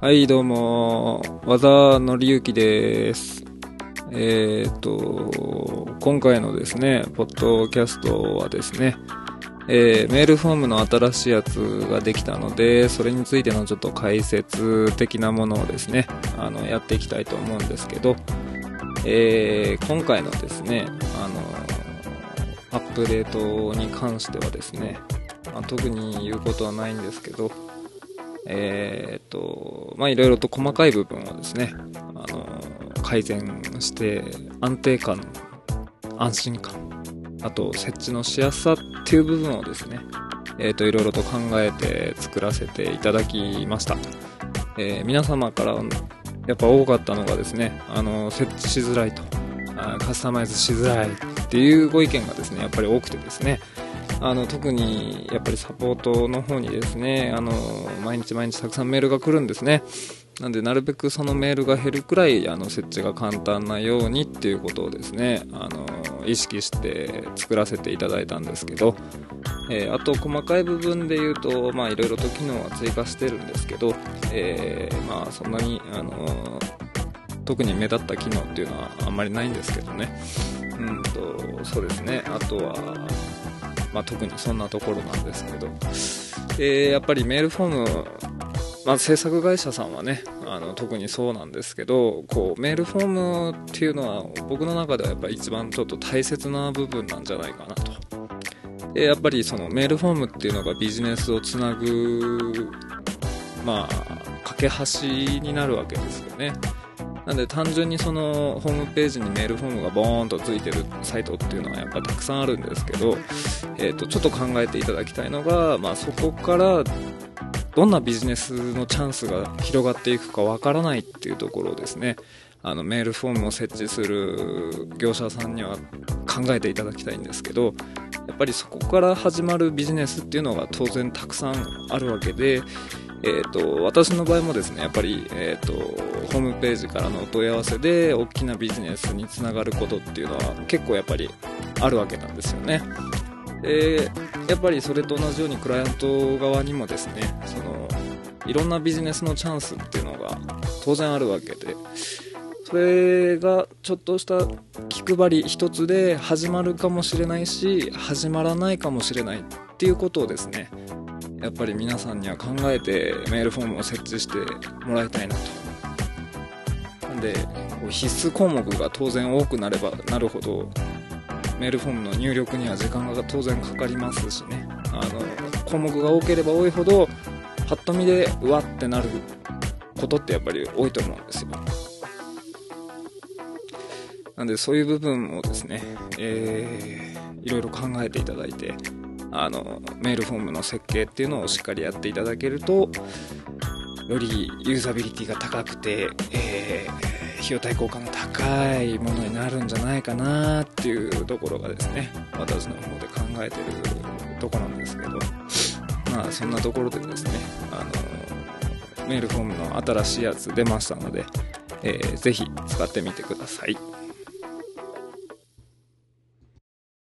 はい、どうも、和田紀之です。えっ、と、今回のですね、ポッドキャストはですね、えーメールフォームの新しいやつができたので、それについてのちょっと解説的なものをですね、あの、やっていきたいと思うんですけど、えー今回のですね、あの、アップデートに関してはですね、まあ特に言うことはないんですけど、えーと、まあ、いろいろと細かい部分をですね、あの、改善して、安定感、安心感、あと、設置のしやすさっていう部分をですね、えーと、いろいろと考えて作らせていただきました。えー皆様から、やっぱ多かったのがですね、あの、設置しづらいと、カスタマイズしづらいっていうご意見がですね、やっぱり多くてですね、あの特にやっぱりサポートの方にですねあの毎日毎日たくさんメールが来るんですね。なんでなるべくそのメールが減るくらいあの設置が簡単なようにっていうことをですねあの意識して作らせていただいたんですけど、えーあと細かい部分で言うとまあいろいろと機能は追加してるんですけど、えーまあそんなにあの特に目立った機能っていうのはあんまりないんですけどね。うんとそうですね。あとはまあ、特にそんなところなんですけど、えーやっぱりメールフォーム、まあ、制作会社さんはねあの特にそうなんですけどこうメールフォームっていうのは僕の中ではやっぱり一番ちょっと大切な部分なんじゃないかなと。でやっぱりそのメールフォームっていうのがビジネスをつなぐまあ架け橋になるわけですよね。なんで単純にそのホームページにメールフォームがボーンとついてるサイトっていうのはやっぱたくさんあるんですけど、えー、とちょっと考えていただきたいのが、まあ、そこからどんなビジネスのチャンスが広がっていくかわからないっていうところをですね。あのメールフォームを設置する業者さんには考えていただきたいんですけどやっぱりそこから始まるビジネスっていうのが当然たくさんあるわけで、えー、と私の場合もですねやっぱり、えー、とホームページからのお問い合わせで大きなビジネスにつながることっていうのは結構やっぱりあるわけなんですよね。でやっぱりそれと同じようにクライアント側にもですねそのいろんなビジネスのチャンスっていうのが当然あるわけでそれがちょっとした気配り一つで始まるかもしれないし始まらないかもしれないっていうことをですねやっぱり皆さんには考えてメールフォームを設置してもらいたいなと。なんで必須項目が当然多くなればなるほどメールフォームの入力には時間が当然かかりますしね。あの項目が多ければ多いほどパッと見でうわってなることってやっぱり多いと思うんですよ。なんでそういう部分をですね、えー、いろいろ考えていただいてあのメールフォームの設計っていうのをしっかりやっていただけるとよりユーザビリティが高くて、えー費用対効果の高いものになるんじゃないかなっていうところがですね私の方で考えてるところなんですけどまあそんなところでですねあのメールフォームの新しいやつ出ましたので、えーぜひ使ってみてください。